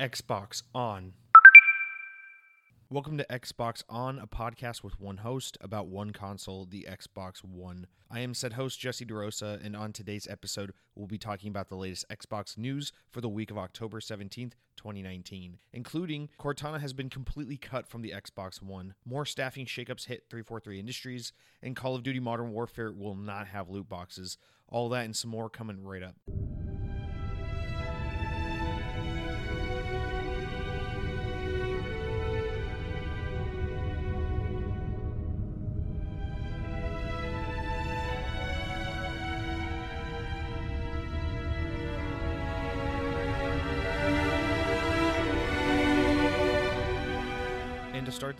Xbox On. Welcome to Xbox On, a podcast with one host about one console, the Xbox One. I am said host Jesse DeRosa, and on today's episode, we'll be talking about the latest Xbox news for the week of October 17th, 2019, including Cortana has been completely cut from the Xbox One, more staffing shakeups hit 343 Industries, and Call of Duty Modern Warfare will not have loot boxes. All that and some more coming right up.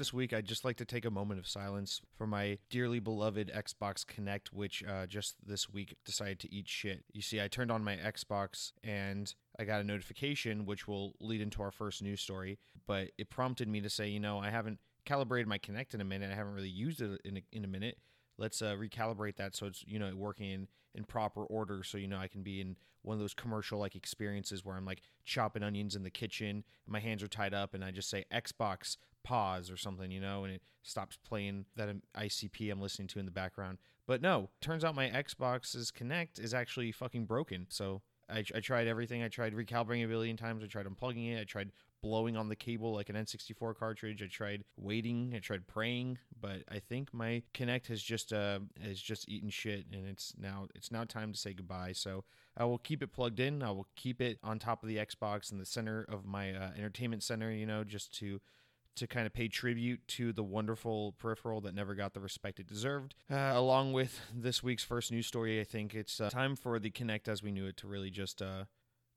This week, I'd just like to take a moment of silence for my dearly beloved Xbox Kinect, which uh, just this week decided to eat shit. You see, I turned on my Xbox and I got a notification, which will lead into our first news story, but it prompted me to say, you know, I haven't calibrated my Kinect in a minute. I haven't really used it in a, in a minute. Let's uh, recalibrate that so it's you know working in, in proper order. So you know I can be in one of those commercial like experiences where I'm like chopping onions in the kitchen, and my hands are tied up, and I just say Xbox pause or something, you know, and it stops playing that ICP I'm listening to in the background. But no, turns out my Xbox's Kinect is actually fucking broken. So I, I tried everything. I tried recalibrating a billion times. I tried unplugging it. I tried blowing on the cable like an N64 cartridge. I tried waiting. I tried praying, but I think my Kinect has just uh has just eaten shit, and it's now it's now time to say goodbye. So I will keep it plugged in. I will keep it on top of the Xbox in the center of my uh, entertainment center. You know, just to to kind of pay tribute to the wonderful peripheral that never got the respect it deserved. Uh, along with this week's first news story, I think it's uh, time for the Kinect as we knew it to really just uh,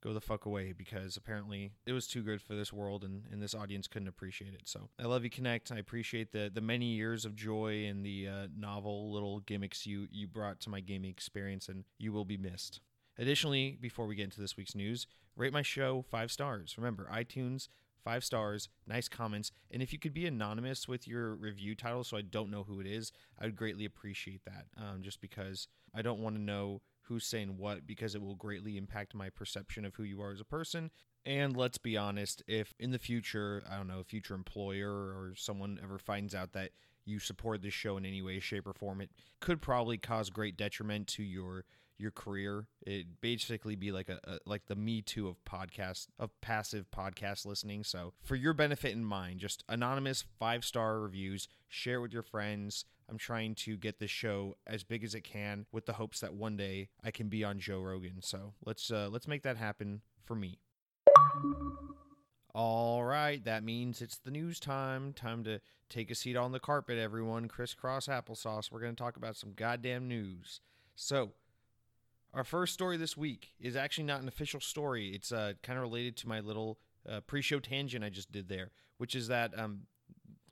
go the fuck away because apparently it was too good for this world and, and this audience couldn't appreciate it. So I love you, Kinect. I appreciate the the many years of joy and the uh, novel little gimmicks you you brought to my gaming experience, and you will be missed. Additionally, before we get into this week's news, rate my show five stars. Remember, iTunes five stars, nice comments, and if you could be anonymous with your review title so I don't know who it is, I would greatly appreciate that. Um, just because I don't want to know who's saying what because it will greatly impact my perception of who you are as a person. And let's be honest, if in the future, I don't know, a future employer or someone ever finds out that you support this show in any way, shape, or form, it could probably cause great detriment to your your career. It basically be like a, a, like the Me Too of podcast of passive podcast listening. So for your benefit in mind, just anonymous five star reviews. Share with your friends. I'm trying to get this show as big as it can with the hopes that one day I can be on Joe Rogan. So let's uh, let's make that happen for me. All right, that means it's the news time. Time to take a seat on the carpet, everyone. Crisscross applesauce. We're going to talk about some goddamn news. So, our first story this week is actually not an official story. It's uh, kind of related to my little uh, pre show tangent I just did there, which is that um,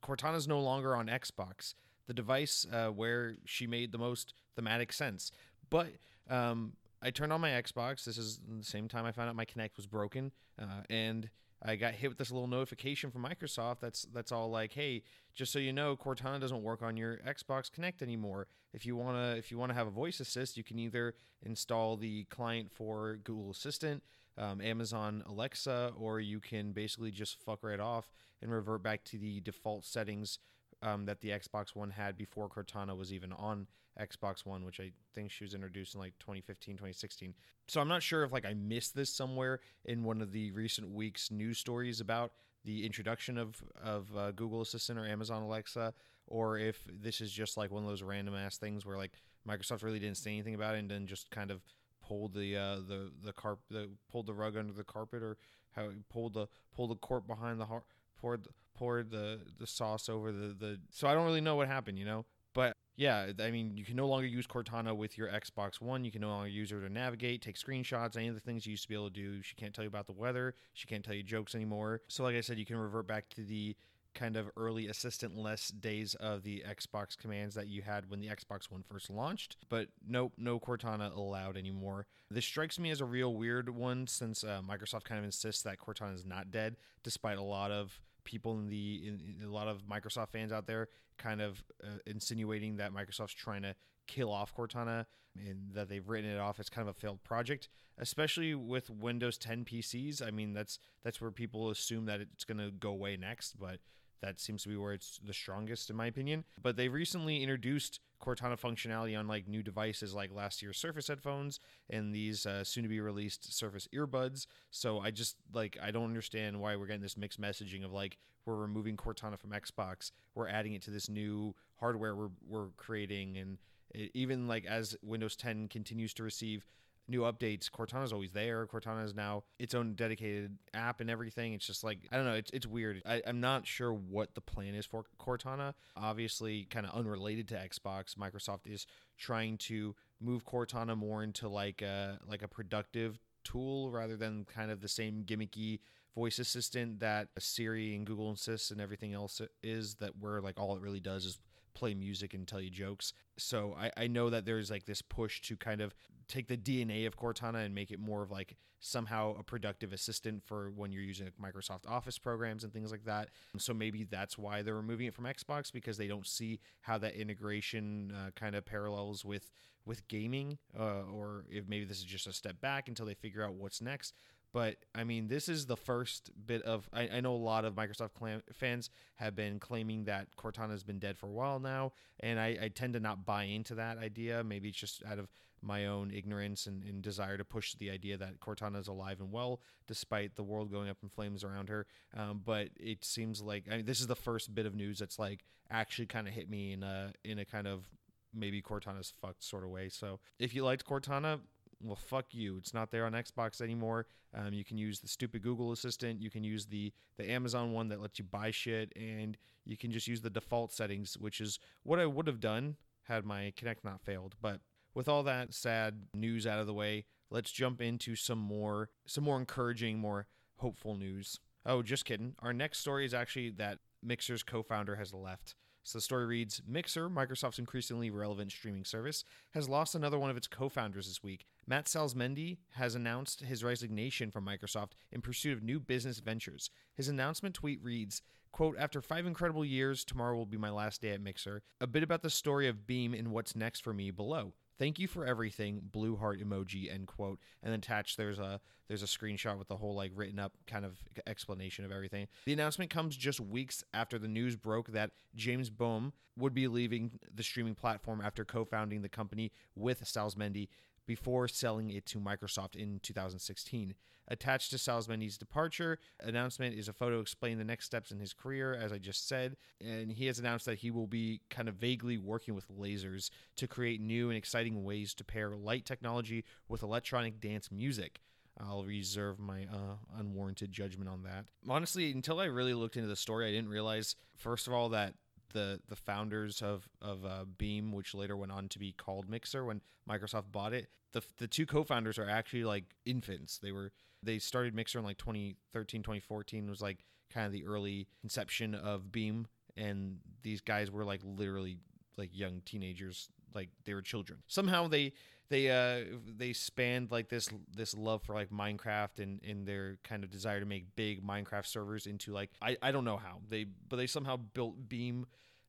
Cortana's no longer on Xbox, the device uh, where she made the most thematic sense. But um, I turned on my Xbox. This is the same time I found out my Kinect was broken. Uh, and I got hit with this little notification from Microsoft that's that's all like, "Hey, just so you know, Cortana doesn't work on your Xbox Kinect anymore. If you want to if you want to have a voice assist, you can either install the client for Google Assistant, um, Amazon Alexa, or you can basically just fuck right off and revert back to the default settings um, that the Xbox One had before Cortana was even on Xbox One, which I think she was introduced in like 2015, 2016. So I'm not sure if like I missed this somewhere in one of the recent weeks news stories about the introduction of of uh, Google Assistant or Amazon Alexa, or if this is just like one of those random ass things where like Microsoft really didn't say anything about it and then just kind of pulled the uh, the the carp the pulled the rug under the carpet or how pulled the pulled the court behind the heart poured poured the the sauce over the the so I don't really know what happened, you know. But yeah, I mean, you can no longer use Cortana with your Xbox One. You can no longer use her to navigate, take screenshots, any of the things you used to be able to do. She can't tell you about the weather. She can't tell you jokes anymore. So, like I said, you can revert back to the kind of early assistant less days of the Xbox commands that you had when the Xbox One first launched. But nope, no Cortana allowed anymore. This strikes me as a real weird one since uh, Microsoft kind of insists that Cortana is not dead, despite a lot of people in the in, in a lot of Microsoft fans out there kind of uh, insinuating that Microsoft's trying to kill off Cortana and that they've written it off as kind of a failed project, especially with Windows 10 PCs. I mean, that's that's where people assume that it's going to go away next, but that seems to be where it's the strongest in my opinion. But they recently introduced Cortana functionality on like new devices like last year's Surface headphones and these uh, soon to be released Surface earbuds. So I just like I don't understand why we're getting this mixed messaging of like we're removing Cortana from Xbox, we're adding it to this new hardware we're we're creating and it, even like as Windows 10 continues to receive new updates. Cortana's always there. Cortana is now its own dedicated app and everything. It's just like I don't know. It's it's weird. I, I'm not sure what the plan is for Cortana. Obviously, kind of unrelated to Xbox, Microsoft is trying to move Cortana more into like a like a productive tool rather than kind of the same gimmicky voice assistant that Siri and Google Assist and everything else is that where like all it really does is play music and tell you jokes. So I, I know that there's like this push to kind of take the DNA of Cortana and make it more of like somehow a productive assistant for when you're using like Microsoft Office programs and things like that. So maybe that's why they're removing it from Xbox because they don't see how that integration uh, kind of parallels with with gaming, uh, or if maybe this is just a step back until they figure out what's next. But I mean, this is the first bit of. I, I know a lot of Microsoft clam- fans have been claiming that Cortana has been dead for a while now, and I, I tend to not buy into that idea. Maybe it's just out of my own ignorance and, and, desire to push the idea that Cortana is alive and well, despite the world going up in flames around her. Um, but it seems like I mean, this is the first bit of news that's like actually kind of hit me in a in a kind of maybe Cortana's fucked sort of way. So if you liked Cortana, well, fuck you. It's not there on Xbox anymore. Um, you can use the stupid Google Assistant. You can use the the Amazon one that lets you buy shit, and you can just use the default settings, which is what I would have done had my Kinect not failed. But with all that sad news out of the way, let's jump into some more some more encouraging, more hopeful news. Oh, just kidding. Our next story is actually that Mixer's co-founder has left. So the story reads Mixer, Microsoft's increasingly relevant streaming service, has lost another one of its co founders this week. Matt Salsamendi has announced his resignation from Microsoft in pursuit of new business ventures. His announcement tweet reads, quote, After five incredible years, tomorrow will be my last day at Mixer. A bit about the story of Beam and what's next for me below. Thank you for everything, blue heart emoji, end quote. And then attached there's a there's a screenshot with the whole like written up kind of explanation of everything. The announcement comes just weeks after the news broke that James Boehm would be leaving the streaming platform after co-founding the company with Salsamendi before selling it to Microsoft in 2016. Attached to Salsamendi's departure announcement is a photo explaining the next steps in his career, as I just said. And he has announced that he will be kind of vaguely working with lasers to create new and exciting ways to pair light technology with electronic dance music. I'll reserve my uh, unwarranted judgment on that. Honestly, until I really looked into the story, I didn't realize, first of all, that the the founders of of uh, Beam, which later went on to be called Mixer when Microsoft bought it. The the two co-founders are actually like infants. They were they started Mixer in like 2013, 2014 was like kind of the early conception of Beam, and these guys were like literally like young teenagers, like they were children. Somehow they they uh they spanned like this this love for like Minecraft and in their kind of desire to make big Minecraft servers into like I I don't know how. They but they somehow built Beam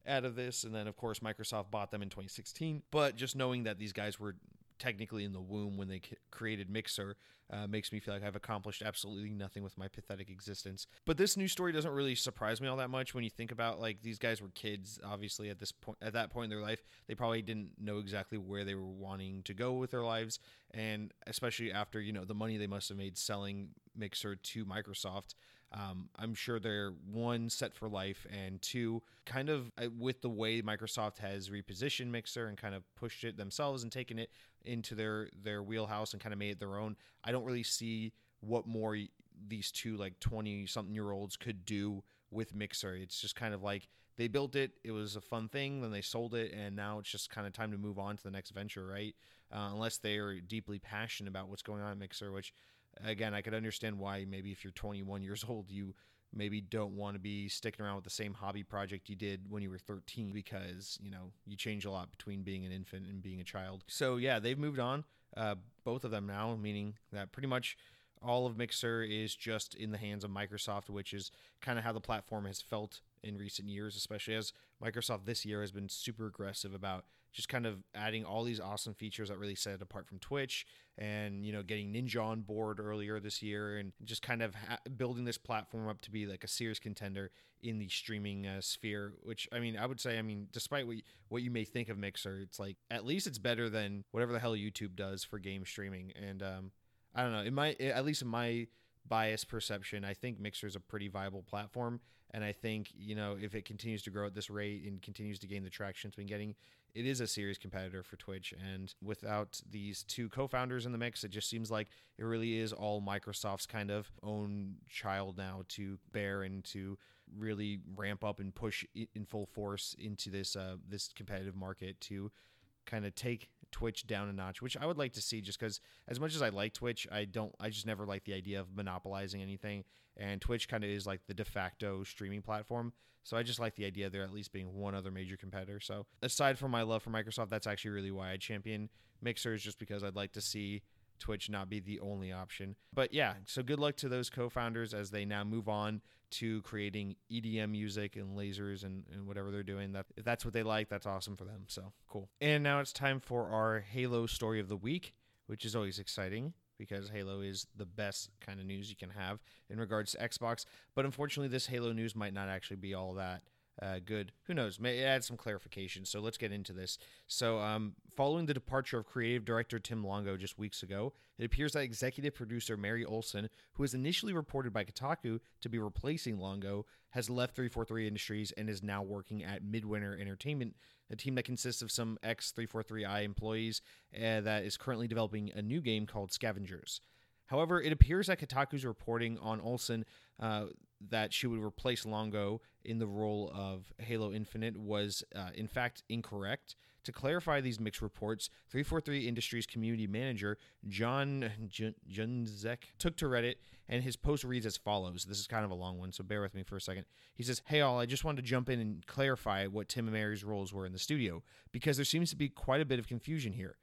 out of this and then of course Microsoft bought them in 2016 but just knowing that these guys were technically in the womb when they created Mixer uh, makes me feel like I've accomplished absolutely nothing with my pathetic existence. But this new story doesn't really surprise me all that much when you think about like these guys were kids, obviously at this point, at that point in their life, they probably didn't know exactly where they were wanting to go with their lives, and especially after you know the money they must have made selling Mixer to Microsoft. Um, I'm sure they're one set for life, and two, kind of uh, with the way Microsoft has repositioned Mixer and kind of pushed it themselves and taken it into their their wheelhouse and kind of made it their own. I don't really see what more these two like 20 something year olds could do with Mixer. It's just kind of like they built it, it was a fun thing, then they sold it, and now it's just kind of time to move on to the next venture, right? Uh, unless they are deeply passionate about what's going on at Mixer, which again, I could understand why maybe if you're 21 years old, you maybe don't want to be sticking around with the same hobby project you did when you were 13 because, you know, you change a lot between being an infant and being a child. So, yeah, they've moved on, uh, both of them now, meaning that pretty much all of Mixer is just in the hands of Microsoft, which is kind of how the platform has felt in recent years, especially as Microsoft this year has been super aggressive about just kind of adding all these awesome features that really set it apart from Twitch and, you know, getting Ninja on board earlier this year and just kind of ha- building this platform up to be like a serious contender in the streaming uh, sphere, which I mean, I would say, I mean, despite what you, what you may think of Mixer, it's like at least it's better than whatever the hell YouTube does for game streaming. And um, I don't know, in my at least in my biased perception, I think Mixer is a pretty viable platform. And I think, you know, if it continues to grow at this rate and continues to gain the traction it's been getting, it is a serious competitor for Twitch. And without these two co founders in the mix, it just seems like it really is all Microsoft's kind of own child now to bear and to really ramp up and push in full force into this uh, this competitive market to kind of take Twitch down a notch, which I would like to see just because as much as I like Twitch, I don't I just never like the idea of monopolizing anything. And Twitch kind of is like the de facto streaming platform. So I just like the idea there at least being one other major competitor. So aside from my love for Microsoft, that's actually really why I champion Mixer is just because I'd like to see Twitch not be the only option. But yeah, so good luck to those co-founders as they now move on to creating EDM music and lasers and, and whatever they're doing. That if that's what they like, that's awesome for them. So cool. And now it's time for our Halo story of the week, which is always exciting because Halo is the best kind of news you can have in regards to Xbox. But unfortunately, this Halo news might not actually be all that uh, good. Who knows? May add some clarification. So let's get into this. So, um, following the departure of creative director Tim Longo just weeks ago, it appears that executive producer Mary Olson, who was initially reported by Kotaku to be replacing Longo, has left 343 Industries and is now working at Midwinter Entertainment, a team that consists of some ex 343i employees uh, that is currently developing a new game called Scavengers. However, it appears that Kotaku's reporting on Olson uh, that she would replace Longo in the role of Halo Infinite was, uh, in fact, incorrect. To clarify these mixed reports, 343 Industries community manager John Junyszek took to Reddit, and his post reads as follows. This is kind of a long one, so bear with me for a second. He says, Hey, all, I just wanted to jump in and clarify what Tim and Mary's roles were in the studio, because there seems to be quite a bit of confusion here.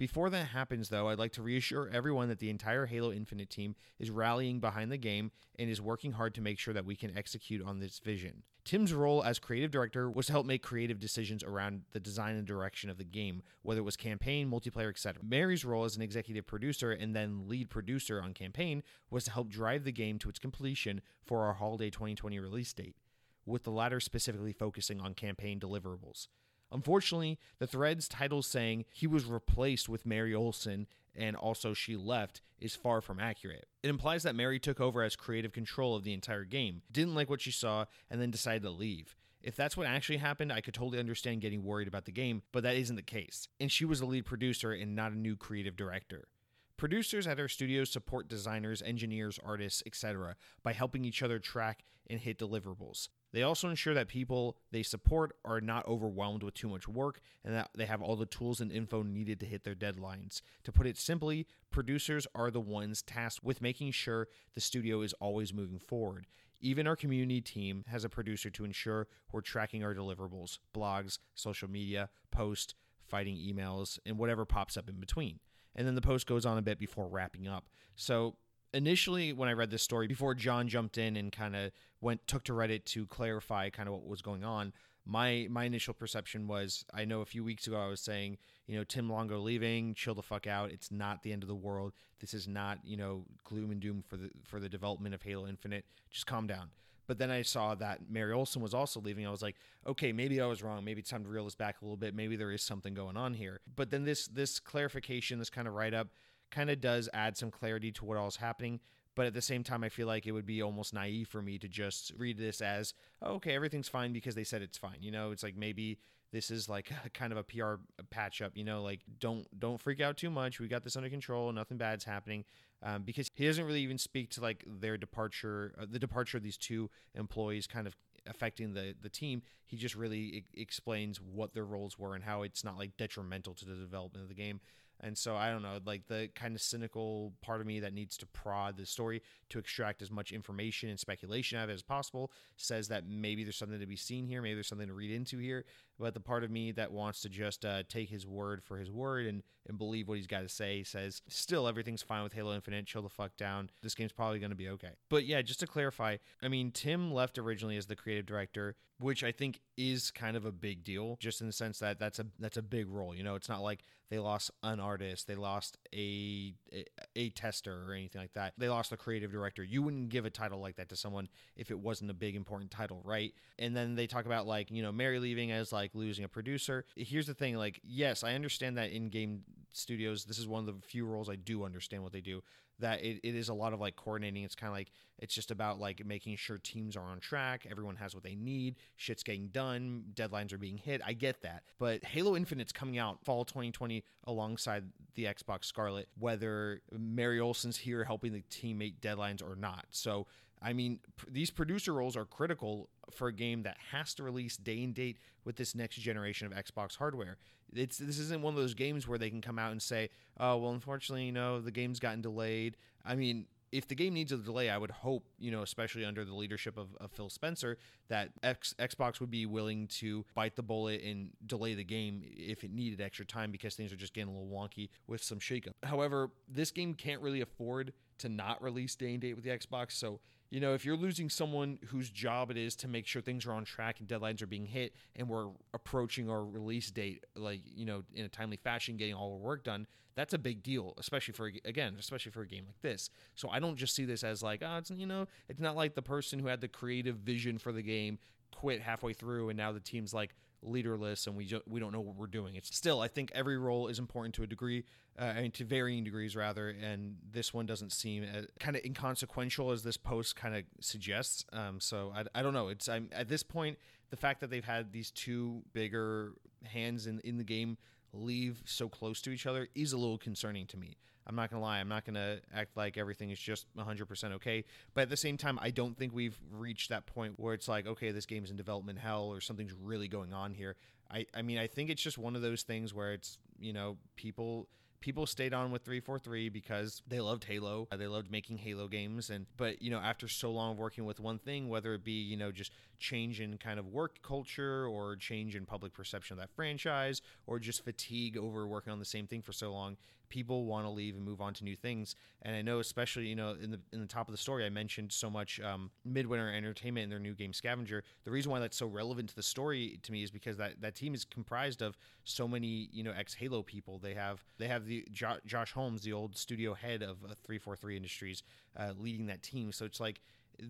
Before that happens, though, I'd like to reassure everyone that the entire Halo Infinite team is rallying behind the game and is working hard to make sure that we can execute on this vision. Tim's role as creative director was to help make creative decisions around the design and direction of the game, whether it was campaign, multiplayer, etc. Mary's role as an executive producer and then lead producer on campaign was to help drive the game to its completion for our holiday 2020 release date, with the latter specifically focusing on campaign deliverables. Unfortunately, the thread's title saying he was replaced with Mary Olson and also she left is far from accurate. It implies that Mary took over as creative control of the entire game, didn't like what she saw, and then decided to leave. If that's what actually happened, I could totally understand getting worried about the game, but that isn't the case. And she was the lead producer and not a new creative director. Producers at our studios support designers, engineers, artists, etc. by helping each other track and hit deliverables. They also ensure that people they support are not overwhelmed with too much work and that they have all the tools and info needed to hit their deadlines. To put it simply, producers are the ones tasked with making sure the studio is always moving forward. Even our community team has a producer to ensure we're tracking our deliverables, blogs, social media, posts, fighting emails, and whatever pops up in between. And then the post goes on a bit before wrapping up. So initially when I read this story before John jumped in and kind of went took to Reddit to clarify kind of what was going on, my my initial perception was I know a few weeks ago I was saying, you know, Tim Longo leaving, chill the fuck out. It's not the end of the world. This is not, you know, gloom and doom for the for the development of Halo Infinite. Just calm down. But then I saw that Mary Olson was also leaving. I was like, okay, maybe I was wrong. Maybe it's time to reel this back a little bit. Maybe there is something going on here. But then this this clarification, this kind of write up kind of does add some clarity to what all is happening. But at the same time, I feel like it would be almost naive for me to just read this as, oh, okay, everything's fine because they said it's fine. You know, it's like maybe this is like a, kind of a PR patch up. You know, like don't don't freak out too much. We got this under control. Nothing bad's happening. Um, because he doesn't really even speak to like their departure, uh, the departure of these two employees, kind of affecting the the team. He just really I- explains what their roles were and how it's not like detrimental to the development of the game. And so I don't know, like the kind of cynical part of me that needs to prod the story to extract as much information and speculation out of it as possible says that maybe there's something to be seen here, maybe there's something to read into here. But the part of me that wants to just uh, take his word for his word and, and believe what he's got to say says, still, everything's fine with Halo Infinite. Chill the fuck down. This game's probably going to be okay. But yeah, just to clarify, I mean, Tim left originally as the creative director, which I think is kind of a big deal, just in the sense that that's a that's a big role. You know, it's not like they lost an artist, they lost a, a a tester or anything like that. They lost the creative director. You wouldn't give a title like that to someone if it wasn't a big important title, right? And then they talk about like you know Mary leaving as like losing a producer. Here's the thing, like yes, I understand that in game studios, this is one of the few roles I do understand what they do that it, it is a lot of like coordinating. It's kind of like it's just about like making sure teams are on track, everyone has what they need, shit's getting done, deadlines are being hit. I get that. But Halo Infinite's coming out fall 2020 alongside the Xbox Scarlett, whether Mary Olson's here helping the teammate deadlines or not. So I mean, these producer roles are critical for a game that has to release day and date with this next generation of Xbox hardware. It's this isn't one of those games where they can come out and say, "Oh, well, unfortunately, you know, the game's gotten delayed." I mean, if the game needs a delay, I would hope, you know, especially under the leadership of, of Phil Spencer, that X, Xbox would be willing to bite the bullet and delay the game if it needed extra time because things are just getting a little wonky with some shakeup. However, this game can't really afford to not release day and date with the Xbox, so you know, if you're losing someone whose job it is to make sure things are on track and deadlines are being hit and we're approaching our release date, like, you know, in a timely fashion, getting all our work done, that's a big deal, especially for, again, especially for a game like this. So I don't just see this as like, oh, it's, you know, it's not like the person who had the creative vision for the game quit halfway through and now the team's like, leaderless and we ju- we don't know what we're doing. It's still I think every role is important to a degree, uh, to varying degrees rather, and this one doesn't seem kind of inconsequential as this post kind of suggests. Um, so I, I don't know. It's I'm at this point the fact that they've had these two bigger hands in in the game leave so close to each other is a little concerning to me. I'm not gonna lie. I'm not gonna act like everything is just 100% okay. But at the same time, I don't think we've reached that point where it's like, okay, this game's in development hell or something's really going on here. I, I mean, I think it's just one of those things where it's, you know, people people stayed on with 343 because they loved Halo. They loved making Halo games and but you know, after so long of working with one thing, whether it be, you know, just change in kind of work culture or change in public perception of that franchise or just fatigue over working on the same thing for so long, people want to leave and move on to new things. And I know, especially you know, in the in the top of the story, I mentioned so much um, Midwinter Entertainment and their new game Scavenger. The reason why that's so relevant to the story to me is because that that team is comprised of so many you know ex Halo people. They have they have the jo- Josh Holmes, the old studio head of uh, 343 Industries, uh, leading that team. So it's like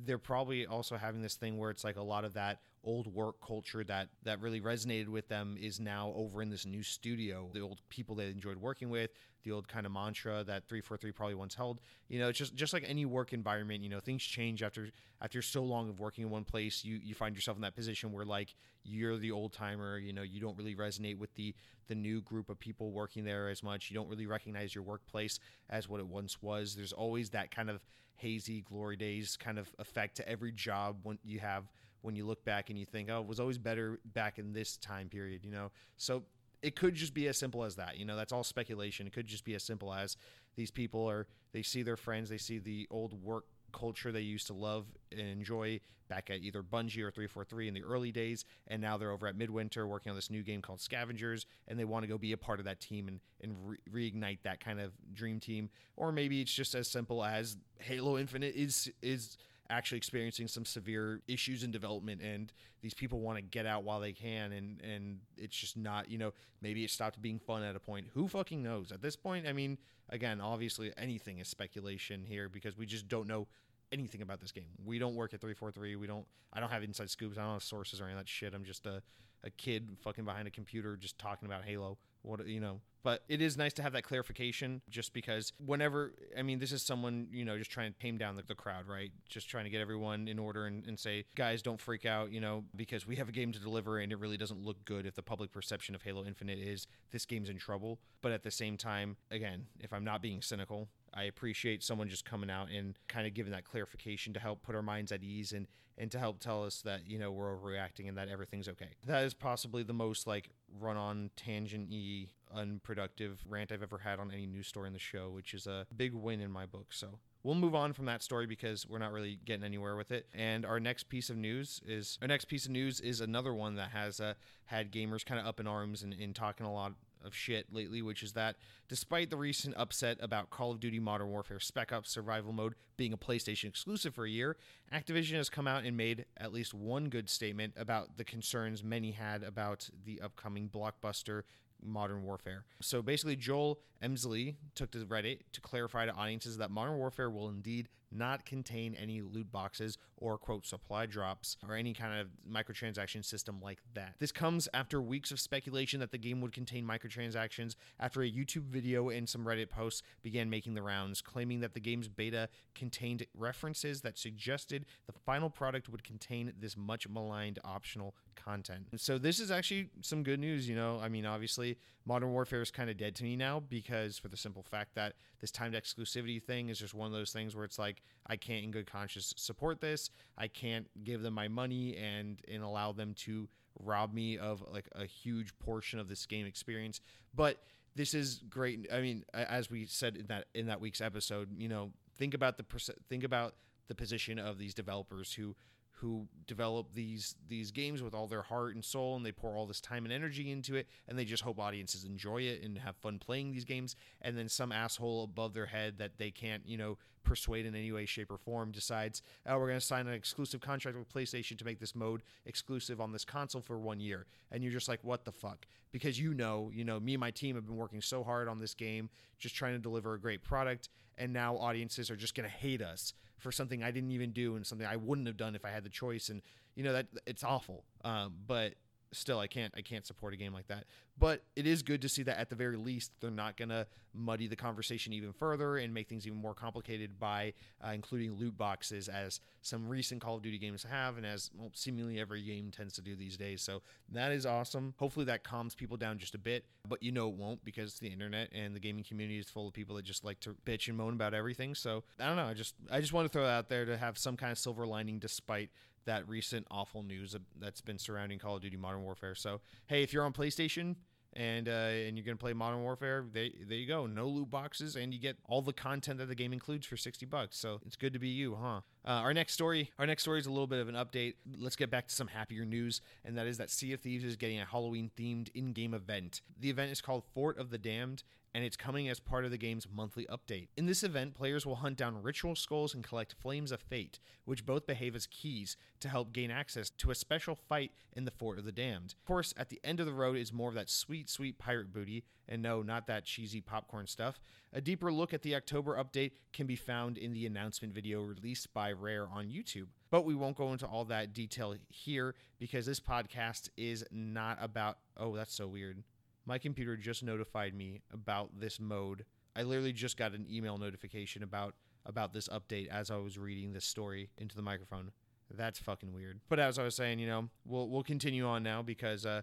they're probably also having this thing where it's like a lot of that old work culture that that really resonated with them is now over in this new studio. The old people they enjoyed working with the old kind of mantra that 343 probably once held. You know it's just just like any work environment you know things change after after so long of working in one place. You you find yourself in that position where like you're the old timer you know you don't really resonate with the the new group of people working there as much. You don't really recognize your workplace as what it once was. There's always that kind of hazy glory days kind of effect to every job when you have when you look back and you think, oh, it was always better back in this time period, you know? So it could just be as simple as that. You know, that's all speculation. It could just be as simple as these people are, they see their friends, they see the old work culture they used to love and enjoy back at either Bungie or 343 in the early days, and now they're over at Midwinter working on this new game called Scavengers, and they want to go be a part of that team and, and re- reignite that kind of dream team. Or maybe it's just as simple as Halo Infinite is is actually experiencing some severe issues in development and these people want to get out while they can and and it's just not you know maybe it stopped being fun at a point. Who fucking knows? At this point i mean again obviously anything is speculation here because we just don't know anything about this game. We don't work at 343 we don't i don't have inside scoops. I don't have sources or any of that shit. I'm just a, a kid fucking behind a computer just talking about halo what you know but it is nice to have that clarification just because whenever i mean this is someone you know just trying to tame down the, the crowd right? Just trying to get everyone in order and, and say guys don't freak out you know because we have a game to deliver and it really doesn't look good if the public perception of halo infinite is this game's in trouble. But at the same time again if i'm not being cynical I appreciate someone just coming out and kind of giving that clarification to help put our minds at ease and and to help tell us that you know we're overreacting and that everything's okay. That is possibly the most like run on tangent y unproductive rant I've ever had on any news story in the show, which is a big win in my book. So we'll move on from that story because we're not really getting anywhere with it. And our next piece of news is our next piece of news is another one that has uh, had gamers kind of up in arms and, and talking a lot of shit lately, which is that despite the recent upset about Call of Duty Modern Warfare Spec Ops Survival Mode being a PlayStation exclusive for a year, Activision has come out and made at least one good statement about the concerns many had about the upcoming blockbuster Modern Warfare. So basically, Joel Emslie took to Reddit to clarify to audiences that Modern Warfare will indeed not contain any loot boxes or quote supply drops or any kind of microtransaction system like that. This comes after weeks of speculation that the game would contain microtransactions after a YouTube video and some Reddit posts began making the rounds claiming that the game's beta contained references that suggested the final product would contain this much maligned optional content. So this is actually some good news, you know. I mean, obviously Modern Warfare is kind of dead to me now because for the simple fact that this timed exclusivity thing is just one of those things where it's like I can't in good conscience support this. I can't give them my money and and allow them to rob me of like a huge portion of this game experience. But this is great. I mean, as we said in that in that week's episode, you know, think about the think about the position of these developers who who develop these these games with all their heart and soul and they pour all this time and energy into it and they just hope audiences enjoy it and have fun playing these games and then some asshole above their head that they can't you know persuade in any way shape or form decides oh we're going to sign an exclusive contract with PlayStation to make this mode exclusive on this console for 1 year. And you're just like what the fuck? Because you know you know me and my team have been working so hard on this game just trying to deliver a great product and now audiences are just going to hate us for something I didn't even do and something I wouldn't have done if I had the choice. And you know that it's awful. Um, but still I can't I can't support a game like that. But it is good to see that at the very least they're not going to muddy the conversation even further and make things even more complicated by uh, including loot boxes as some recent Call of Duty games have and as well, seemingly every game tends to do these days. So that is awesome. Hopefully that calms people down just a bit, but you know it won't because the internet and the gaming community is full of people that just like to bitch and moan about everything. So I don't know, I just I just want to throw that out there to have some kind of silver lining despite that recent awful news that's been surrounding Call of Duty Modern Warfare. So, hey, if you're on PlayStation and uh, and you're gonna play Modern Warfare, they, there you go. No loot boxes, and you get all the content that the game includes for sixty bucks. So it's good to be you, huh? Uh, our next story, our next story is a little bit of an update. Let's get back to some happier news, and that is that Sea of Thieves is getting a Halloween themed in-game event. The event is called Fort of the Damned, and it's coming as part of the game's monthly update. In this event, players will hunt down ritual skulls and collect Flames of Fate, which both behave as keys to help gain access to a special fight in the Fort of the Damned. Of course, at the end of the road is more of that sweet, sweet pirate booty, and no, not that cheesy popcorn stuff. A deeper look at the October update can be found in the announcement video released by Rare on YouTube. But we won't go into all that detail here because this podcast is not about. Oh, that's so weird my computer just notified me about this mode. I literally just got an email notification about about this update as I was reading this story into the microphone. That's fucking weird. But as I was saying, you know, we'll we'll continue on now because uh,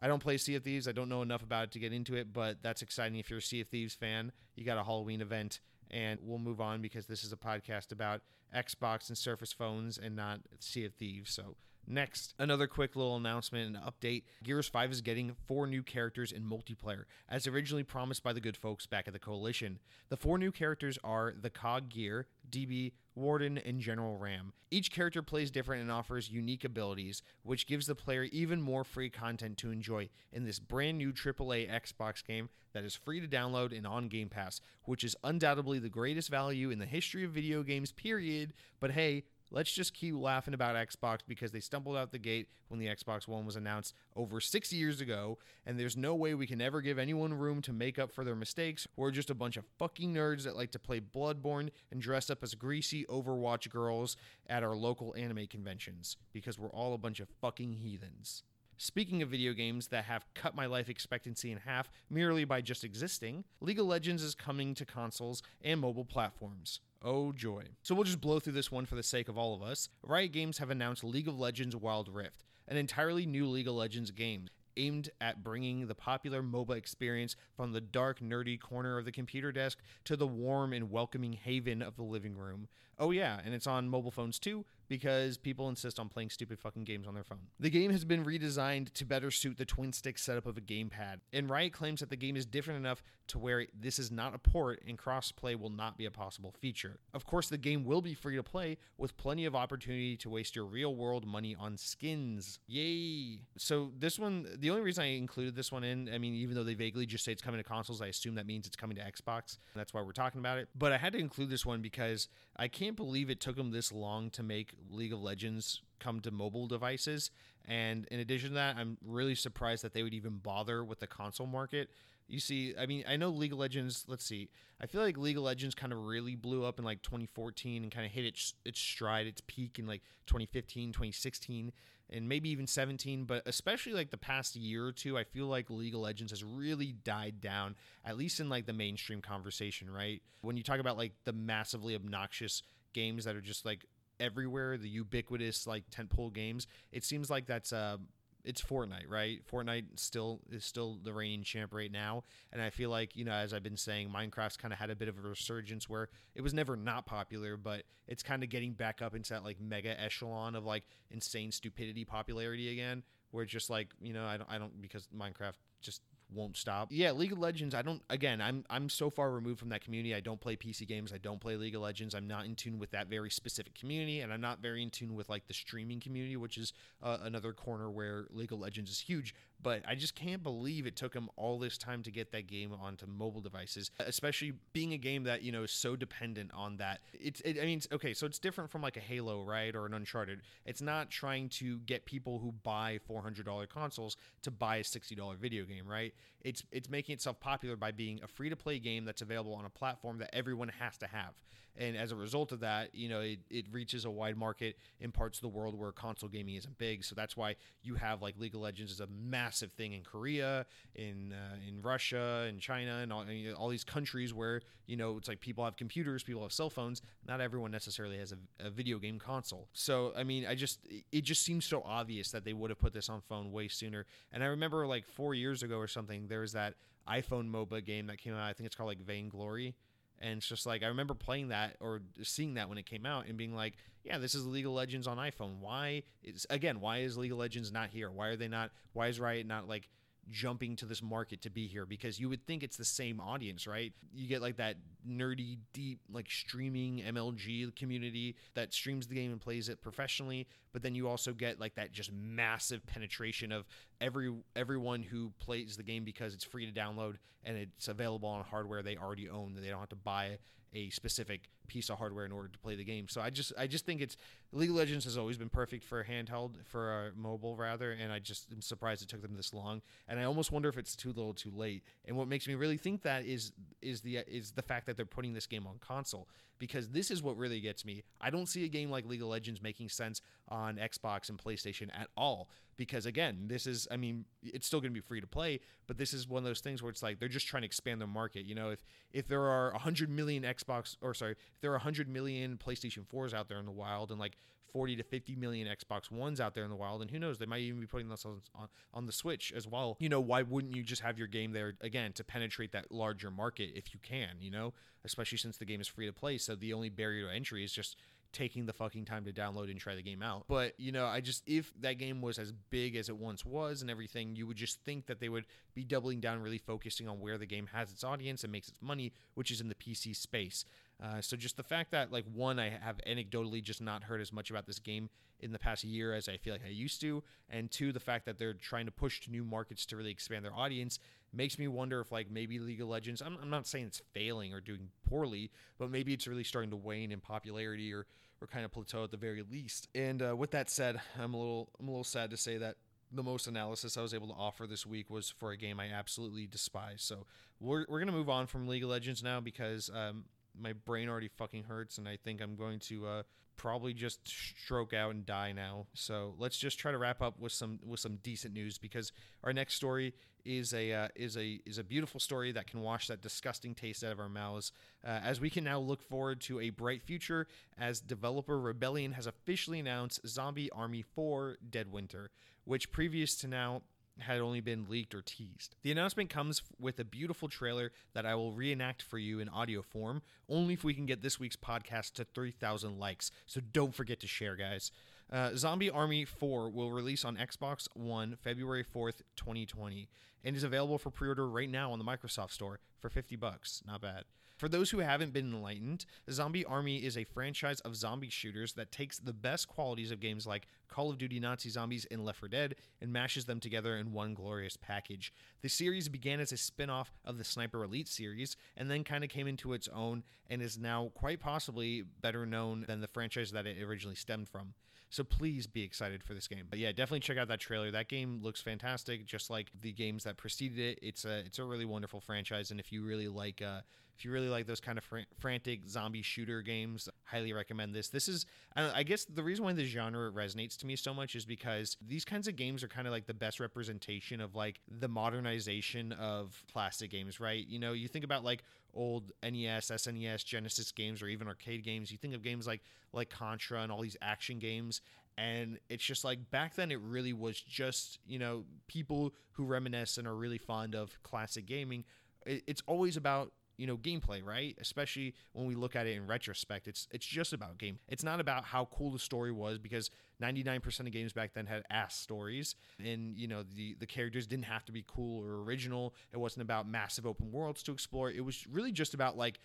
I don't play Sea of Thieves. I don't know enough about it to get into it, but that's exciting. If you're a Sea of Thieves fan, you got a Halloween event, and we'll move on because this is a podcast about Xbox and Surface phones and not Sea of Thieves. So Next, another quick little announcement and update. Gears 5 is getting four new characters in multiplayer, as originally promised by the good folks back at the Coalition. The four new characters are the Cog Gear, DB, Warden, and General RAAM. Each character plays different and offers unique abilities, which gives the player even more free content to enjoy in this brand new AAA Xbox game that is free to download and on Game Pass, which is undoubtedly the greatest value in the history of video games, period. But hey, Let's just keep laughing about Xbox because they stumbled out the gate when the Xbox One was announced over six years ago, and there's no way we can ever give anyone room to make up for their mistakes. We're just a bunch of fucking nerds that like to play Bloodborne and dress up as greasy Overwatch girls at our local anime conventions because we're all a bunch of fucking heathens. Speaking of video games that have cut my life expectancy in half merely by just existing, League of Legends is coming to consoles and mobile platforms. Oh joy. So we'll just blow through this one for the sake of all of us. Riot Games have announced League of Legends Wild Rift, an entirely new League of Legends game. aimed at bringing the popular MOBA experience from the dark, nerdy corner of the computer desk to the warm and welcoming haven of the living room. Oh, yeah, and it's on mobile phones too, because people insist on playing stupid fucking games on their phone. The game has been redesigned to better suit the twin stick setup of a gamepad, and Riot claims that the game is different enough to where this is not a port and crossplay will not be a possible feature. Of course, the game will be free to play with plenty of opportunity to waste your real world money on skins. Yay! So, this one, the only reason I included this one in, I mean, even though they vaguely just say it's coming to consoles, I assume that means it's coming to Xbox. That's why we're talking about it. But I had to include this one because I can't believe it took them this long to make League of Legends come to mobile devices. And in addition to that, I'm really surprised that they would even bother with the console market. You see, I mean, I know League of Legends, let's see. I feel like League of Legends kind of really blew up in like 2014 and kind of hit its its stride, its peak in like 2015, 2016, and maybe even 17, but especially like the past year or two, I feel like League of Legends has really died down at least in like the mainstream conversation, right? When you talk about like the massively obnoxious games that are just like everywhere, the ubiquitous like tentpole games. It seems like that's uh it's Fortnite, right? Fortnite still is still the reigning champ right now, and I feel like you know, as I've been saying, Minecraft's kind of had a bit of a resurgence where it was never not popular, but it's kind of getting back up into that like mega echelon of like insane stupidity popularity again, where it's just like you know, I don't, I don't because Minecraft just won't stop. Yeah, League of Legends, I don't again, I'm I'm so far removed from that community. I don't play PC games. I don't play League of Legends. I'm not in tune with that very specific community and I'm not very in tune with like the streaming community, which is uh, another corner where League of Legends is huge, but I just can't believe it took them all this time to get that game onto mobile devices, especially being a game that, you know, is so dependent on that. It's it, I mean, okay, so it's different from like a Halo, right? Or an Uncharted. It's not trying to get people who buy $400 consoles to buy a $60 video game, right? It's it's making itself popular by being a free to play game that's available on a platform that everyone has to have. And as a result of that, you know, it, it reaches a wide market in parts of the world where console gaming isn't big. So that's why you have like League of Legends is a massive thing in Korea, in uh, in Russia, in China, and all, and all these countries where you know it's like people have computers, people have cell phones. Not everyone necessarily has a, a video game console. So I mean, I just it just seems so obvious that they would have put this on phone way sooner. And I remember like four years ago or something, there was that iPhone MOBA game that came out. I think it's called like Vainglory and it's just like I remember playing that or seeing that when it came out and being like, yeah, this is League of Legends on iPhone. Why is again, why is League of Legends not here? Why are they not why is Riot not like jumping to this market to be here because you would think it's the same audience, right? You get like that nerdy, deep, like streaming MLG community that streams the game and plays it professionally, but then you also get like that just massive penetration of every everyone who plays the game because it's free to download and it's available on hardware they already own that they don't have to buy a specific piece of hardware in order to play the game. So I just I just think it's League of Legends has always been perfect for handheld for mobile rather, and I just am surprised it took them this long. And I almost wonder if it's too little, too late. And what makes me really think that is is the is the fact that they're putting this game on console because this is what really gets me. I don't see a game like League of Legends making sense on Xbox and PlayStation at all because again, this is I mean, it's still going to be free to play, but this is one of those things where it's like they're just trying to expand their market. You know, if if there are 100 million Xbox or sorry, if there are 100 million PlayStation 4s out there in the wild and like 40 to 50 million Xbox Ones out there in the wild, and who knows, they might even be putting on, on, on the Switch as well. You know, why wouldn't you just have your game there again to penetrate that larger market if you can, you know, especially since the game is free to play. So the only barrier to entry is just taking the fucking time to download and try the game out. But, you know, I just, if that game was as big as it once was and everything, you would just think that they would be doubling down, really focusing on where the game has its audience and makes its money, which is in the PC space. Uh, so just the fact that, like, one, I have anecdotally just not heard as much about this game in the past year as I feel like I used to, and two, the fact that they're trying to push to new markets to really expand their audience makes me wonder if like maybe League of Legends. I'm, I'm not saying it's failing or doing poorly, but maybe it's really starting to wane in popularity or or kind of plateau at the very least. And uh, with that said, I'm a little I'm a little sad to say that the most analysis I was able to offer this week was for a game I absolutely despise. So we're we're gonna move on from League of Legends now because um, my brain already fucking hurts, and I think I'm going to uh, probably just stroke out and die now. So let's just try to wrap up with some with some decent news because our next story is a uh, is a is a beautiful story that can wash that disgusting taste out of our mouths. Uh, as we can now look forward to a bright future, as developer Rebellion has officially announced Zombie Army 4: Dead Winter, which previous to now had only been leaked or teased. The announcement comes with a beautiful trailer that I will reenact for you in audio form, only if we can get this week's podcast to 3,000 likes. So don't forget to share, guys. Uh, Zombie Army 4 will release on Xbox One February 4th, 2020, and is available for pre-order right now on the Microsoft Store for 50 bucks. Not bad. For those who haven't been enlightened, Zombie Army is a franchise of zombie shooters that takes the best qualities of games like Call of Duty Nazi Zombies and Left 4 Dead and mashes them together in one glorious package. The series began as a spin off of the Sniper Elite series and then kind of came into its own and is now quite possibly better known than the franchise that it originally stemmed from. So please be excited for this game. But yeah, definitely check out that trailer. That game looks fantastic, just like the games that preceded it. It's a it's a really wonderful franchise, and if you really like uh, if you really like those kind of fr- frantic zombie shooter games, highly recommend this. This is, I, I, guess, the reason why the genre resonates to me so much is because these kinds of games are kind of like the best representation of like the modernization of classic games, right? You know, you think about like old NES, SNES, Genesis games, or even arcade games. You think of games like like Contra and all these action games, and it's just like back then it really was just you know people who reminisce and are really fond of classic gaming. It's always about you know gameplay right? Especially when we look at it in retrospect it's it's just about game. It's not about how cool the story was because 99% of games back then had ass stories and you know the the characters didn't have to be cool or original. It wasn't about massive open worlds to explore. It was really just about like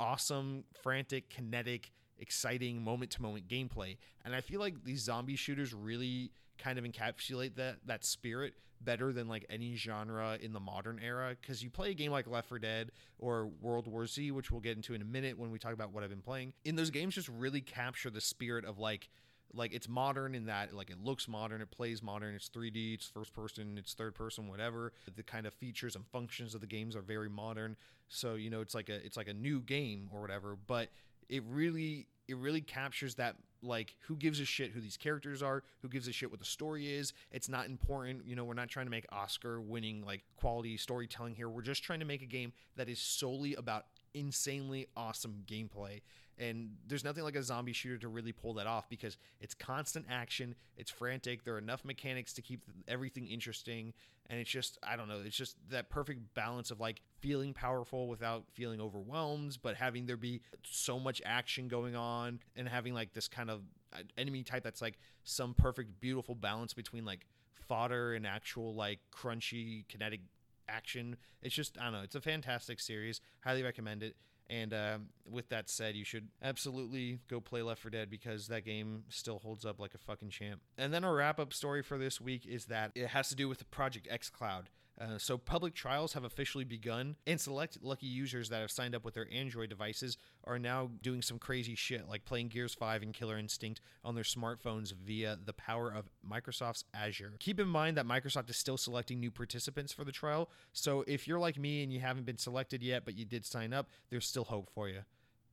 awesome frantic kinetic exciting moment to moment gameplay. And i feel like these zombie shooters really kind of encapsulate that that spirit better than like any genre in the modern era. Because you play a game like Left 4 Dead or World War Z, which we'll get into in a minute when we talk about what I've been playing. In those games, just really capture the spirit of like like it's modern in that like it looks modern it plays modern it's 3d it's first person it's third person whatever. The kind of features and functions of the games are very modern. So you know it's like a it's like a new game or whatever. But it really it really captures that like who gives a shit who these characters are who gives a shit what the story is. It's not important you know we're not trying to make oscar winning like quality storytelling here. We're just trying to make a game that is solely about insanely awesome gameplay and there's nothing like a zombie shooter to really pull that off because it's constant action it's frantic there are enough mechanics to keep everything interesting and it's just i don't know it's just that perfect balance of like feeling powerful without feeling overwhelmed but having there be so much action going on and having like this kind of uh, enemy type that's like some perfect beautiful balance between like fodder and actual like crunchy kinetic action it's just i don't know it's a fantastic series highly recommend it and um, with that said, you should absolutely go play Left 4 Dead because that game still holds up like a fucking champ. And then our wrap up story for this week is that it has to do with the Project xCloud. Uh, so, public trials have officially begun, and select lucky users that have signed up with their Android devices are now doing some crazy shit, like playing Gears 5 and Killer Instinct on their smartphones via the power of Microsoft's Azure. Keep in mind that Microsoft is still selecting new participants for the trial, so if you're like me and you haven't been selected yet, but you did sign up, there's still hope for you.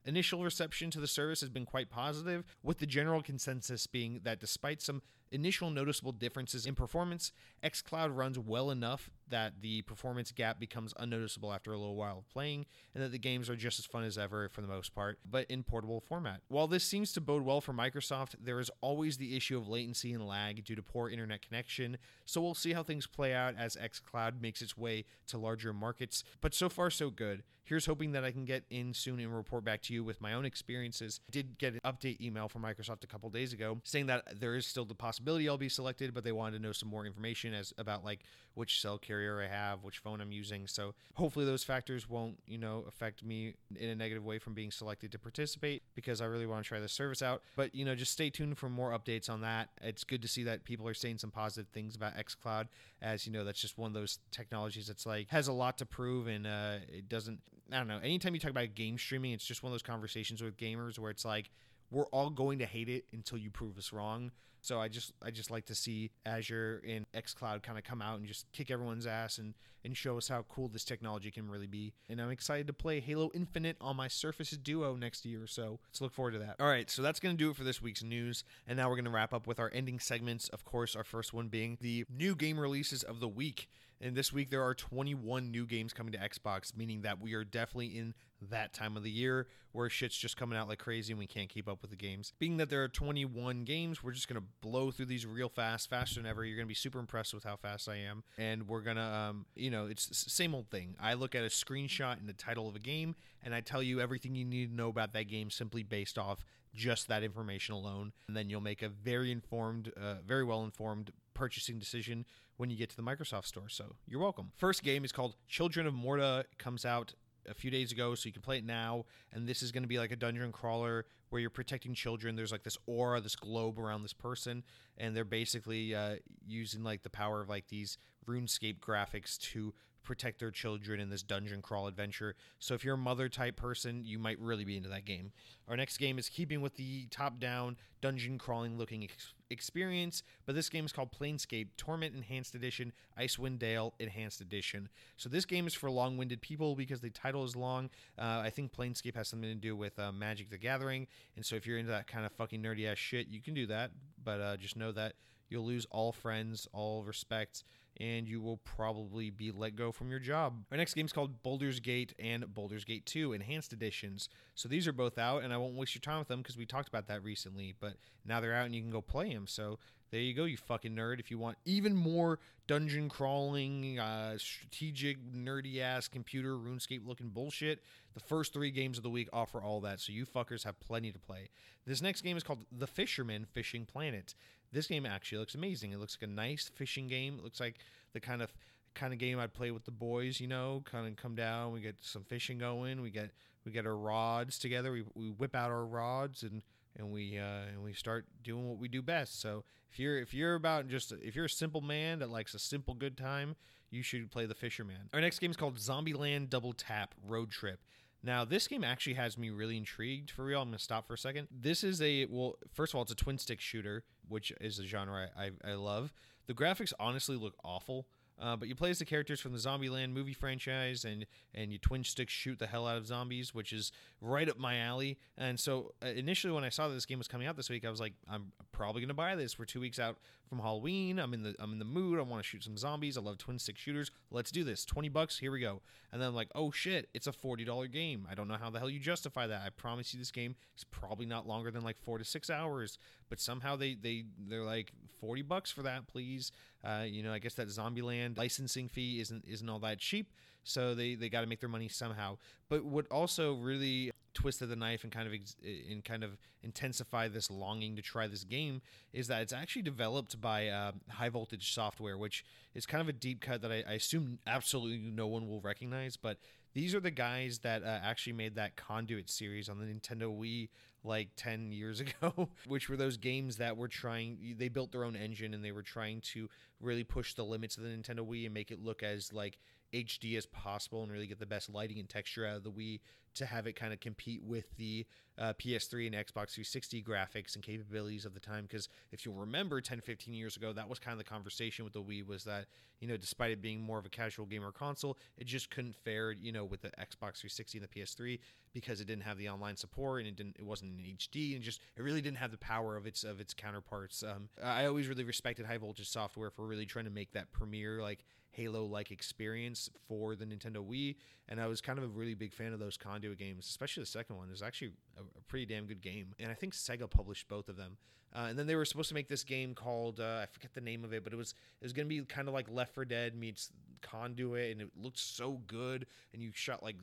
Initial reception to the service has been quite positive, with the general consensus being that despite some initial noticeable differences in performance, xCloud runs well enough that the performance gap becomes unnoticeable after a little while of playing, and that the games are just as fun as ever for the most part, but in portable format. While this seems to bode well for Microsoft, there is always the issue of latency and lag due to poor internet connection, so we'll see how things play out as xCloud makes its way to larger markets, but so far so good. Here's hoping that I can get in soon and report back to you with my own experiences. I did get an update email from Microsoft a couple days ago saying that there is still the possibility I'll be selected, but they wanted to know some more information as about like which cell carrier I have, which phone I'm using. So hopefully those factors won't, you know, affect me in a negative way from being selected to participate because I really want to try the service out. But, you know, just stay tuned for more updates on that. It's good to see that people are saying some positive things about xCloud as, you know, that's just one of those technologies that's like has a lot to prove and uh, it doesn't, I don't know, anytime you talk about game streaming, it's just one of those conversations with gamers where it's like, we're all going to hate it until you prove us wrong. So I just I just like to see Azure and xCloud kind of come out and just kick everyone's ass and and show us how cool this technology can really be. And I'm excited to play Halo Infinite on my Surface Duo next year, or so let's look forward to that. All right, so that's going to do it for this week's news. And now we're going to wrap up with our ending segments. Of course, our first one being the new game releases of the week. And this week there are 21 new games coming to Xbox, meaning that we are definitely in that time of the year where shit's just coming out like crazy and we can't keep up with the games. Being that there are 21 games, we're just going to blow through these real fast, faster than ever. You're going to be super impressed with how fast I am. And we're going to, um, you know, it's the same old thing. I look at a screenshot and the title of a game and I tell you everything you need to know about that game simply based off just that information alone. And then you'll make a very informed, uh, very well informed purchasing decision when you get to the Microsoft store. So you're welcome. First game is called Children of Morta. It comes out a few days ago, so you can play it now. And this is going to be like a dungeon crawler where you're protecting children. There's like this aura, this globe around this person, and they're basically uh, using like the power of like these RuneScape graphics to protect their children in this dungeon crawl adventure. So if you're a mother type person, you might really be into that game. Our next game is keeping with the top down dungeon crawling looking ex- experience, but this game is called Planescape Torment Enhanced Edition, Icewind Dale Enhanced Edition. So this game is for long winded people because the title is long. Uh, I think Planescape has something to do with uh, Magic the Gathering, and so if you're into that kind of fucking nerdy ass shit, you can do that, but uh, just know that you'll lose all friends, all respect and you will probably be let go from your job. Our next game is called Baldur's Gate and Baldur's Gate 2 Enhanced Editions. So these are both out, and I won't waste your time with them because we talked about that recently, but now they're out and you can go play them. So there you go, you fucking nerd. If you want even more dungeon crawling, uh, strategic, nerdy ass computer RuneScape looking bullshit, the first three games of the week offer all that. So you fuckers have plenty to play. This next game is called The Fisherman Fishing Planet. This game actually looks amazing. It looks like a nice fishing game. It looks like the kind of kind of game I'd play with the boys, you know, kind of come down, we get some fishing going, we get we get our rods together, we, we whip out our rods and and we uh, and we start doing what we do best. So if you're if you're about just if you're a simple man that likes a simple good time, you should play the Fisherman. Our next game is called Zombieland Double Tap Road Trip. Now, this game actually has me really intrigued for real. I'm going to stop for a second. This is a, well, first of all, it's a twin stick shooter, which is a genre I, I, love. The graphics honestly look awful. Uh, but you play as the characters from the Zombieland movie franchise, and and you twin stick shoot the hell out of zombies, which is right up my alley. And so uh, initially, when I saw that this game was coming out this week, I was like, I'm probably gonna buy this. We're two weeks out from Halloween. I'm in the I'm in the mood. I want to shoot some zombies. I love twin stick shooters. Let's do this. Twenty bucks. Here we go. And then I'm like, oh shit, it's a forty dollar game. I don't know how the hell you justify that. I promise you, this game is probably not longer than like four to six hours. But somehow they they they're like forty bucks for that, please. Uh, you know, I guess that Zombieland licensing fee isn't isn't all that cheap, so they they got to make their money somehow. But what also really twisted the knife and kind of ex- and kind of intensify this longing to try this game is that it's actually developed by uh, High Voltage Software, which is kind of a deep cut that I, I assume absolutely no one will recognize. But these are the guys that uh, actually made that Conduit series on the Nintendo Wii like 10 years ago, which were those games that were trying, they built their own engine and they were trying to really push the limits of the Nintendo Wii and make it look as like HD as possible and really get the best lighting and texture out of the Wii to have it kind of compete with the uh, PS3 and Xbox 360 graphics and capabilities of the time. Because if you'll remember 10, 15 years ago, that was kind of the conversation with the Wii was that, you know, despite it being more of a casual gamer console, it just couldn't fare, you know, with the Xbox 360 and the PS3 because it didn't have the online support and it didn't, it wasn't in HD and just, it really didn't have the power of its, of its counterparts. Um, I always really respected High Voltage Software for really trying to make that premiere, like, Halo like experience for the Nintendo Wii. And I was kind of a really big fan of those Conduit games, especially the second one. It was actually a, a pretty damn good game. And I think Sega published both of them. Uh, and then they were supposed to make this game called uh, I forget the name of it, but it was it was gonna be kind of like Left 4 Dead meets Conduit, and it looked so good. And you shot like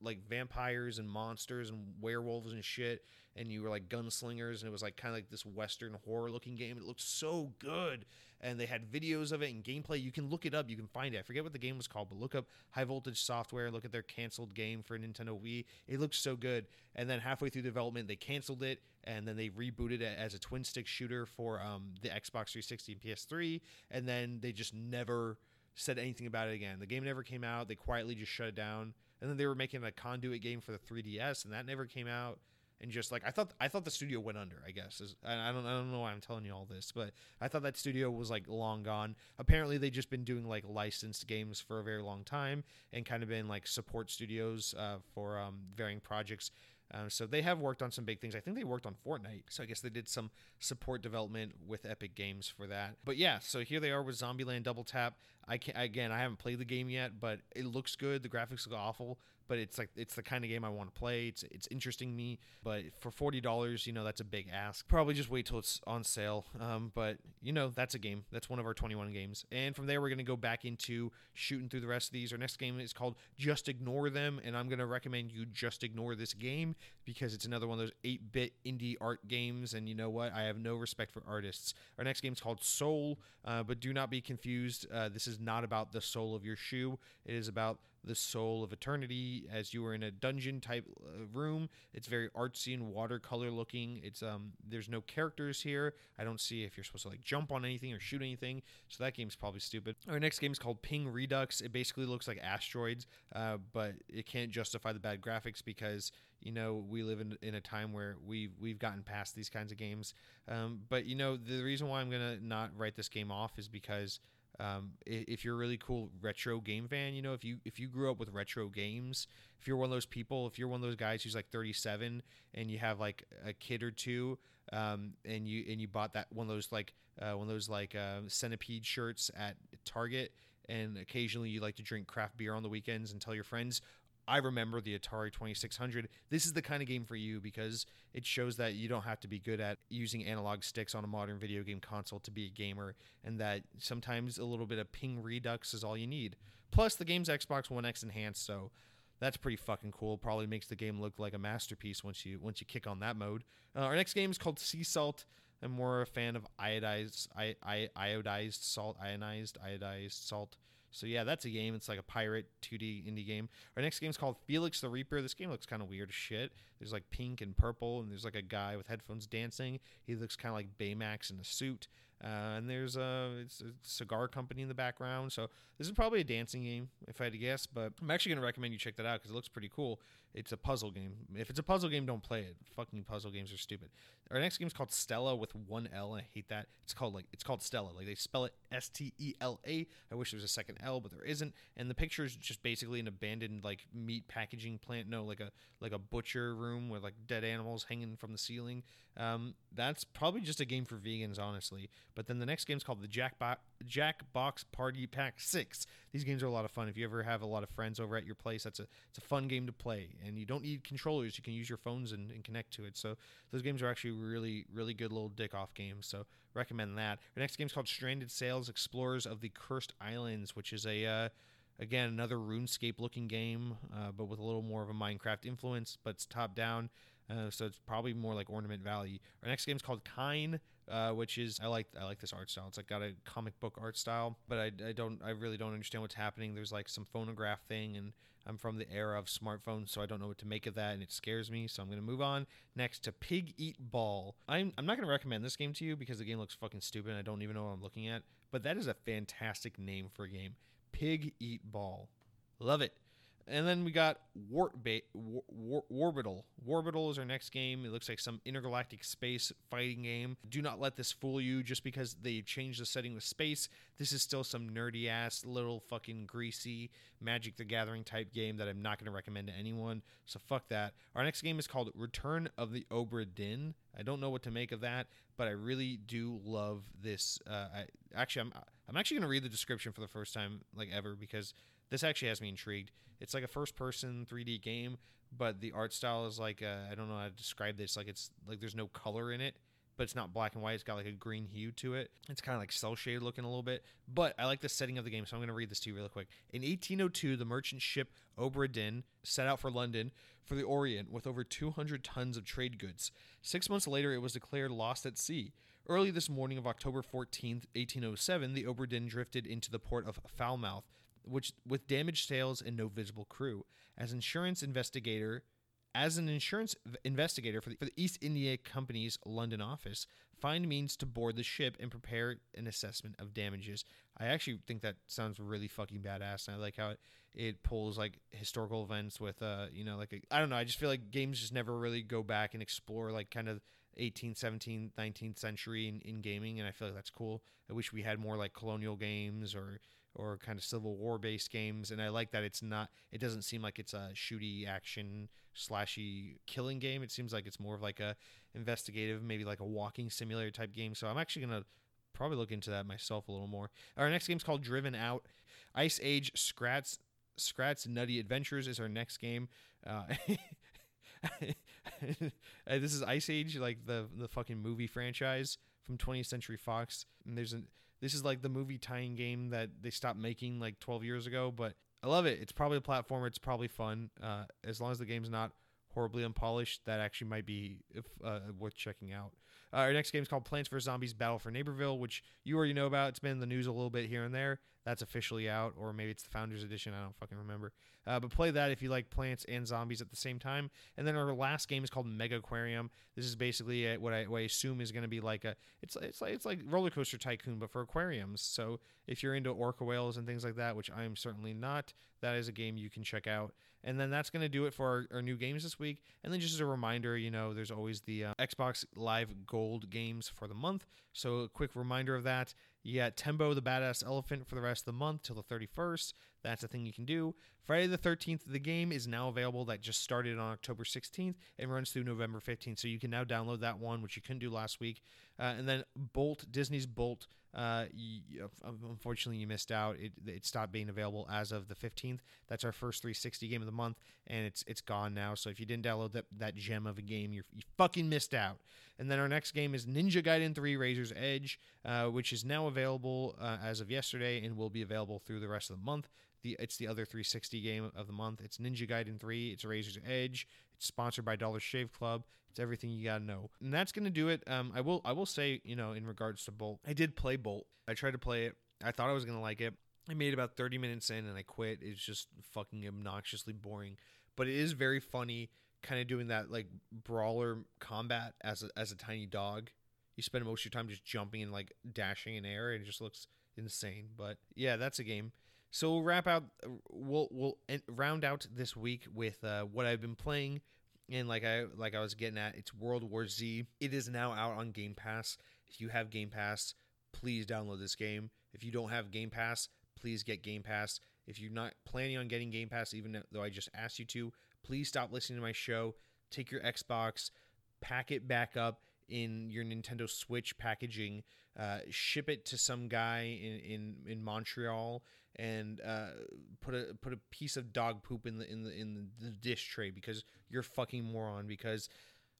like vampires and monsters and werewolves and shit, and you were like gunslingers, and it was like kind of like this Western horror looking game. It looked so good, and they had videos of it and gameplay. You can look it up, you can find it. I forget what the game was called, but look up High Voltage Software. Look at their canceled game for Nintendo Wii. It looks so good, and then halfway through development, they canceled it and then they rebooted it as a twin stick shooter for um, the Xbox 360 and PS3, and then they just never said anything about it again. The game never came out. They quietly just shut it down, and then they were making a conduit game for the 3DS, and that never came out. And just like I thought, I thought the studio went under. I guess I don't, I don't know why I'm telling you all this, but I thought that studio was like long gone. Apparently, they just been doing like licensed games for a very long time and kind of been like support studios uh, for um, varying projects Um, so they have worked on some big things. I think they worked on Fortnite. So I guess they did some support development with Epic Games for that. But yeah, so here they are with Zombieland Double Tap. I can again, I haven't played the game yet, but it looks good. The graphics look awful, but it's like it's the kind of game I want to play. It's it's interesting me, but for forty dollars, you know, that's a big ask. Probably just wait till it's on sale. Um, but you know, that's a game. That's one of our twenty one games. And from there, we're gonna go back into shooting through the rest of these. Our next game is called Just Ignore Them, and I'm gonna recommend you just ignore this game because it's another one of those eight bit indie art games. And you know what? I have no respect for artists. Our next game is called Sole, uh, but do not be confused. Uh, this is not about the sole of your shoe. It is about the soul of eternity as you are in a dungeon type uh, room. It's very artsy and watercolor looking. It's um there's no characters here. I don't see if you're supposed to like jump on anything or shoot anything. So that game's probably stupid. Our next game is called ping redux. It basically looks like asteroids uh, but it can't justify the bad graphics because you know we live in, in a time where we've we've gotten past these kinds of games. Um, but you know the reason why i'm gonna not write this game off is because um, if you're a really cool retro game fan, you know, if you if you grew up with retro games, if you're one of those people, if you're one of those guys who's like 37 and you have like a kid or two, um, and you and you bought that one of those like uh, one of those like uh, centipede shirts at Target, and occasionally you like to drink craft beer on the weekends and tell your friends, I remember the Atari 2600. This is the kind of game for you because it shows that you don't have to be good at using analog sticks on a modern video game console to be a gamer, and that sometimes a little bit of ping redux is all you need. Plus, the game's Xbox One X enhanced, so that's pretty fucking cool. Probably makes the game look like a masterpiece once you once you kick on that mode. Uh, our next game is called Sea Salt. I'm more a fan of iodized, I, I, iodized salt, ionized, iodized salt. So yeah, that's a game. It's like a pirate 2D indie game. Our next game is called Felix the Reaper. This game looks kind of weird as shit. There's like pink and purple, and there's like a guy with headphones dancing. He looks kind of like Baymax in a suit. Uh, and there's a, it's a cigar company in the background. So this is probably a dancing game, if I had to guess. But I'm actually going to recommend you check that out because it looks pretty cool. It's a puzzle game. If it's a puzzle game, don't play it. Fucking puzzle games are stupid. Our next game is called Stella with one L. I hate that. It's called like it's called Stella. Like they spell it S T E L A. I wish there was a second L, but there isn't. And the picture is just basically an abandoned like meat packaging plant. No, like a like a butcher room with like dead animals hanging from the ceiling. Um, that's probably just a game for vegans, honestly. But then the next game is called the Jackbox Jackbox Party Pack Six. These games are a lot of fun. If you ever have a lot of friends over at your place, that's a it's a fun game to play. And you don't need controllers; you can use your phones and, and connect to it. So those games are actually really really good little dick off games. So recommend that. Our next game is called Stranded Sails: Explorers of the Cursed Islands, which is a uh, again another RuneScape looking game, uh, but with a little more of a Minecraft influence. But it's top down. Uh, so it's probably more like Ornament Valley. Our next game is called Kine, uh, which is I like I like this art style. It's like got a comic book art style, but I, I don't I really don't understand what's happening. There's like some phonograph thing, and I'm from the era of smartphones, so I don't know what to make of that, and it scares me. So I'm gonna move on next to Pig Eat Ball. I'm I'm not gonna recommend this game to you because the game looks fucking stupid. and I don't even know what I'm looking at, but that is a fantastic name for a game. Pig Eat Ball, love it. And then we got Warp-Bait, War- War- Warbital. Warbital is our next game. It looks like some intergalactic space fighting game. Do not let this fool you just because they changed the setting with space. This is still some nerdy ass, little fucking greasy Magic the Gathering type game that I'm not going to recommend to anyone. So fuck that. Our next game is called Return of the Obra Dinn. I don't know what to make of that, but I really do love this. Uh, I, actually, I'm I'm actually going to read the description for the first time like ever because this actually has me intrigued. It's like a first person 3D game, but the art style is like uh, I don't know how to describe this. Like it's like there's no color in it, but it's not black and white. It's got like a green hue to it. It's kind of like cell shaded looking a little bit. But I like the setting of the game, so I'm going to read this to you really quick. In 1802, the merchant ship Obra Dinn set out for London for the Orient with over 200 tons of trade goods. Six months later, it was declared lost at sea. Early this morning of October 14th, 1807, the Obra Dinn drifted into the port of Falmouth which with damaged sails and no visible crew. As insurance investigator, as an insurance investigator for the, for the East India Company's London office, find means to board the ship and prepare an assessment of damages. I actually think that sounds really fucking badass, and I like how it, it pulls like historical events with uh you know like I don't know. I just feel like games just never really go back and explore like kind of 18th, 17th, 19th century in, in gaming, and I feel like that's cool. I wish we had more like colonial games or or kind of Civil War based games, and I like that it's not. It doesn't seem like it's a shooty action slashy killing game. It seems like it's more of like a investigative, maybe like a walking simulator type game. So I'm actually gonna probably look into that myself a little more. Our next game's called Driven Out. Ice Age Scrat's Scrat's Nutty Adventures is our next game. Uh, this is Ice Age, like the the fucking movie franchise from 20th Century Fox. And there's a this is like the movie tying game that they stopped making like 12 years ago, but I love it. It's probably a platformer. It's probably fun. Uh, as long as the game's not horribly unpolished, that actually might be uh, worth checking out. Uh, our next game is called Plants vs. Zombies Battle for Neighborville, which you already know about. It's been in the news a little bit here and there. That's officially out, or maybe it's the Founders Edition. I don't fucking remember. Uh, but play that if you like plants and zombies at the same time. And then our last game is called Mega Aquarium. This is basically a, what, I, what I assume is going to be like a it's it's like it's like Roller Coaster Tycoon, but for aquariums. So if you're into orca whales and things like that, which I am certainly not, that is a game you can check out. And then that's going to do it for our, our, new games this week. And then just as a reminder, you know, there's always the uh, Xbox Live Gold games for the month. So a quick reminder of that. You got Tembo the Badass Elephant for the rest of the month till the 31st. That's a thing you can do. Friday the 13th, the game is now available. That just started on October 16th and runs through November 15th. So you can now download that one, which you couldn't do last week. Uh, and then Bolt, Disney's Bolt. Uh, you, unfortunately, you missed out. It, it stopped being available as of the 15th. That's our first 360 game of the month, and it's it's gone now. So if you didn't download that, that gem of a game, you you fucking missed out. And then our next game is Ninja Gaiden 3 Razor's Edge, uh, which is now available uh, as of yesterday and will be available through the rest of the month. The, it's the other 360 game of the month. It's Ninja Gaiden 3. It's Razor's Edge. It's sponsored by Dollar Shave Club. It's everything you gotta know, and that's gonna do it. Um, I will I will say you know in regards to Bolt, I did play Bolt. I tried to play it. I thought I was gonna like it. I made about 30 minutes in and I quit. It's just fucking obnoxiously boring, but it is very funny. Kind of doing that like brawler combat as a, as a tiny dog. You spend most of your time just jumping and like dashing in air, and it just looks insane. But yeah, that's a game. So we'll wrap out. We'll we'll round out this week with uh, what I've been playing, and like I like I was getting at, it's World War Z. It is now out on Game Pass. If you have Game Pass, please download this game. If you don't have Game Pass, please get Game Pass. If you're not planning on getting Game Pass, even though I just asked you to, please stop listening to my show. Take your Xbox, pack it back up in your Nintendo Switch packaging, uh, ship it to some guy in, in, in Montreal and uh, put a put a piece of dog poop in the in the in the dish tray because you're fucking moron. Because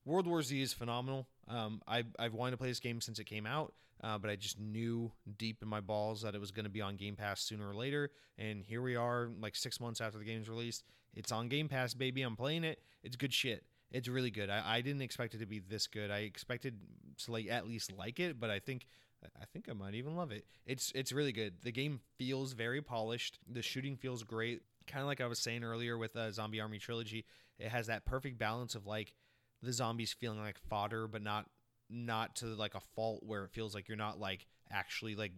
World War Z is phenomenal. Um, I I've wanted to play this game since it came out, uh, but I just knew deep in my balls that it was going to be on Game Pass sooner or later. And here we are, like six months after the game's released. It's on Game Pass, baby. I'm playing it. It's good shit. It's really good. I, I didn't expect it to be this good. I expected to like at least like it, but I think I think I might even love it. It's it's really good. The game feels very polished. The shooting feels great. Kind of like I was saying earlier with uh, Zombie Army Trilogy, it has that perfect balance of like the zombies feeling like fodder, but not not to like a fault where it feels like you're not like actually like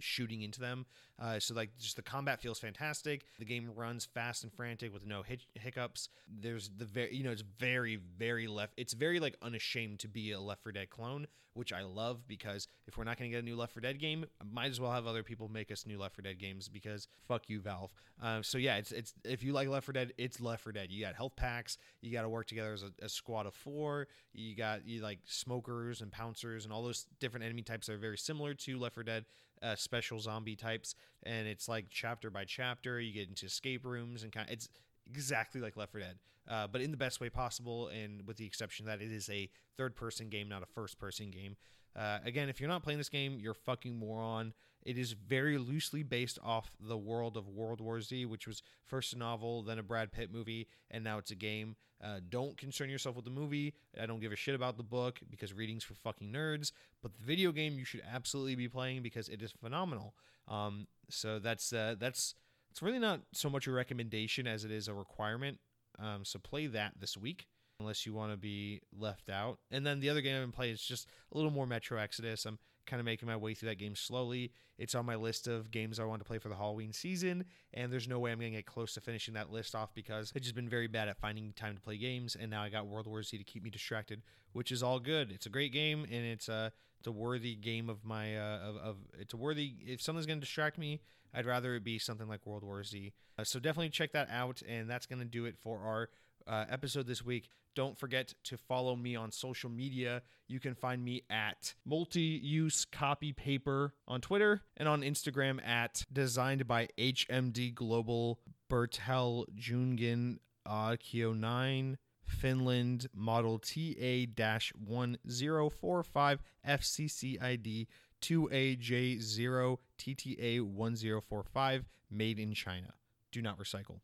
shooting into them. Uh, so like just the combat feels fantastic. The game runs fast and frantic with no hic- hiccups. There's the very you know it's very very left. It's very like unashamed to be a Left 4 Dead clone, which I love because if we're not going to get a new Left 4 Dead game, I might as well have other people make us new Left 4 Dead games because fuck you Valve. Uh, so yeah, it's it's if you like Left 4 Dead, it's Left 4 Dead. You got health packs. You got to work together as a, a squad of four. You got you like smokers and pouncers and all those different enemy types are very similar to Left 4 Dead uh, special zombie types, and it's like chapter by chapter. You get into escape rooms and kind of it's exactly like Left 4 Dead, uh, but in the best way possible, and with the exception that it is a third person game, not a first person game. Uh, again, if you're not playing this game, you're fucking moron. It is very loosely based off the world of World War Z, which was first a novel, then a Brad Pitt movie, and now it's a game. Uh, don't concern yourself with the movie. I don't give a shit about the book because reading's for fucking nerds. But the video game you should absolutely be playing because it is phenomenal. Um, so that's uh, that's it's really not so much a recommendation as it is a requirement. Um, so play that this week unless you want to be left out. And then the other game I've been playing is just a little more Metro Exodus. I'm kind of making my way through that game slowly. It's on my list of games I want to play for the Halloween season, and there's no way I'm going to get close to finishing that list off because I've just been very bad at finding time to play games, and now I got World War Z to keep me distracted, which is all good. It's a great game, and it's a it's a worthy game of my uh, of, of it's a worthy if something's going to distract me i'd rather it be something like world war z uh, so definitely check that out and that's going to do it for our uh, episode this week don't forget to follow me on social media you can find me at multi-use copy paper on twitter and on instagram at designed by hmd global bertel Jungin aukio 9 Finland Model TA 1045 FCCID 2AJ0 TTA 1045, made in China. Do not recycle.